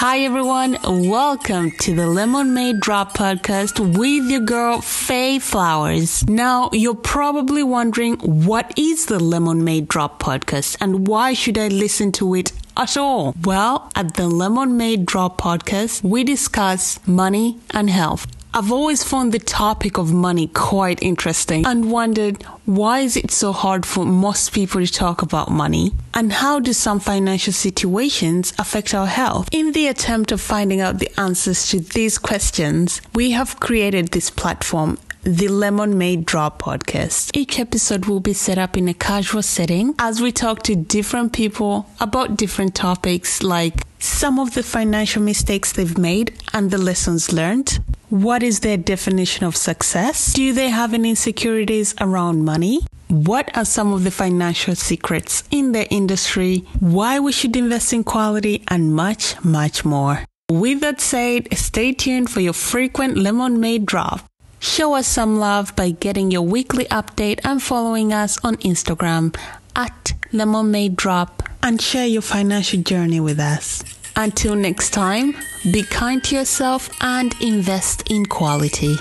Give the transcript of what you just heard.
Hi everyone, welcome to the Lemon Lemonade Drop podcast with your girl Faye Flowers. Now, you're probably wondering what is the Lemon Lemonade Drop podcast and why should I listen to it at all? Well, at the Lemon Lemonade Drop podcast, we discuss money and health. I've always found the topic of money quite interesting and wondered why is it so hard for most people to talk about money and how do some financial situations affect our health? In the attempt of finding out the answers to these questions, we have created this platform the Lemonade Drop podcast. Each episode will be set up in a casual setting as we talk to different people about different topics like some of the financial mistakes they've made and the lessons learned. What is their definition of success? Do they have any insecurities around money? What are some of the financial secrets in their industry? Why we should invest in quality and much, much more. With that said, stay tuned for your frequent Lemonade drop. Show us some love by getting your weekly update and following us on Instagram at Lemonade Drop and share your financial journey with us. Until next time, be kind to yourself and invest in quality.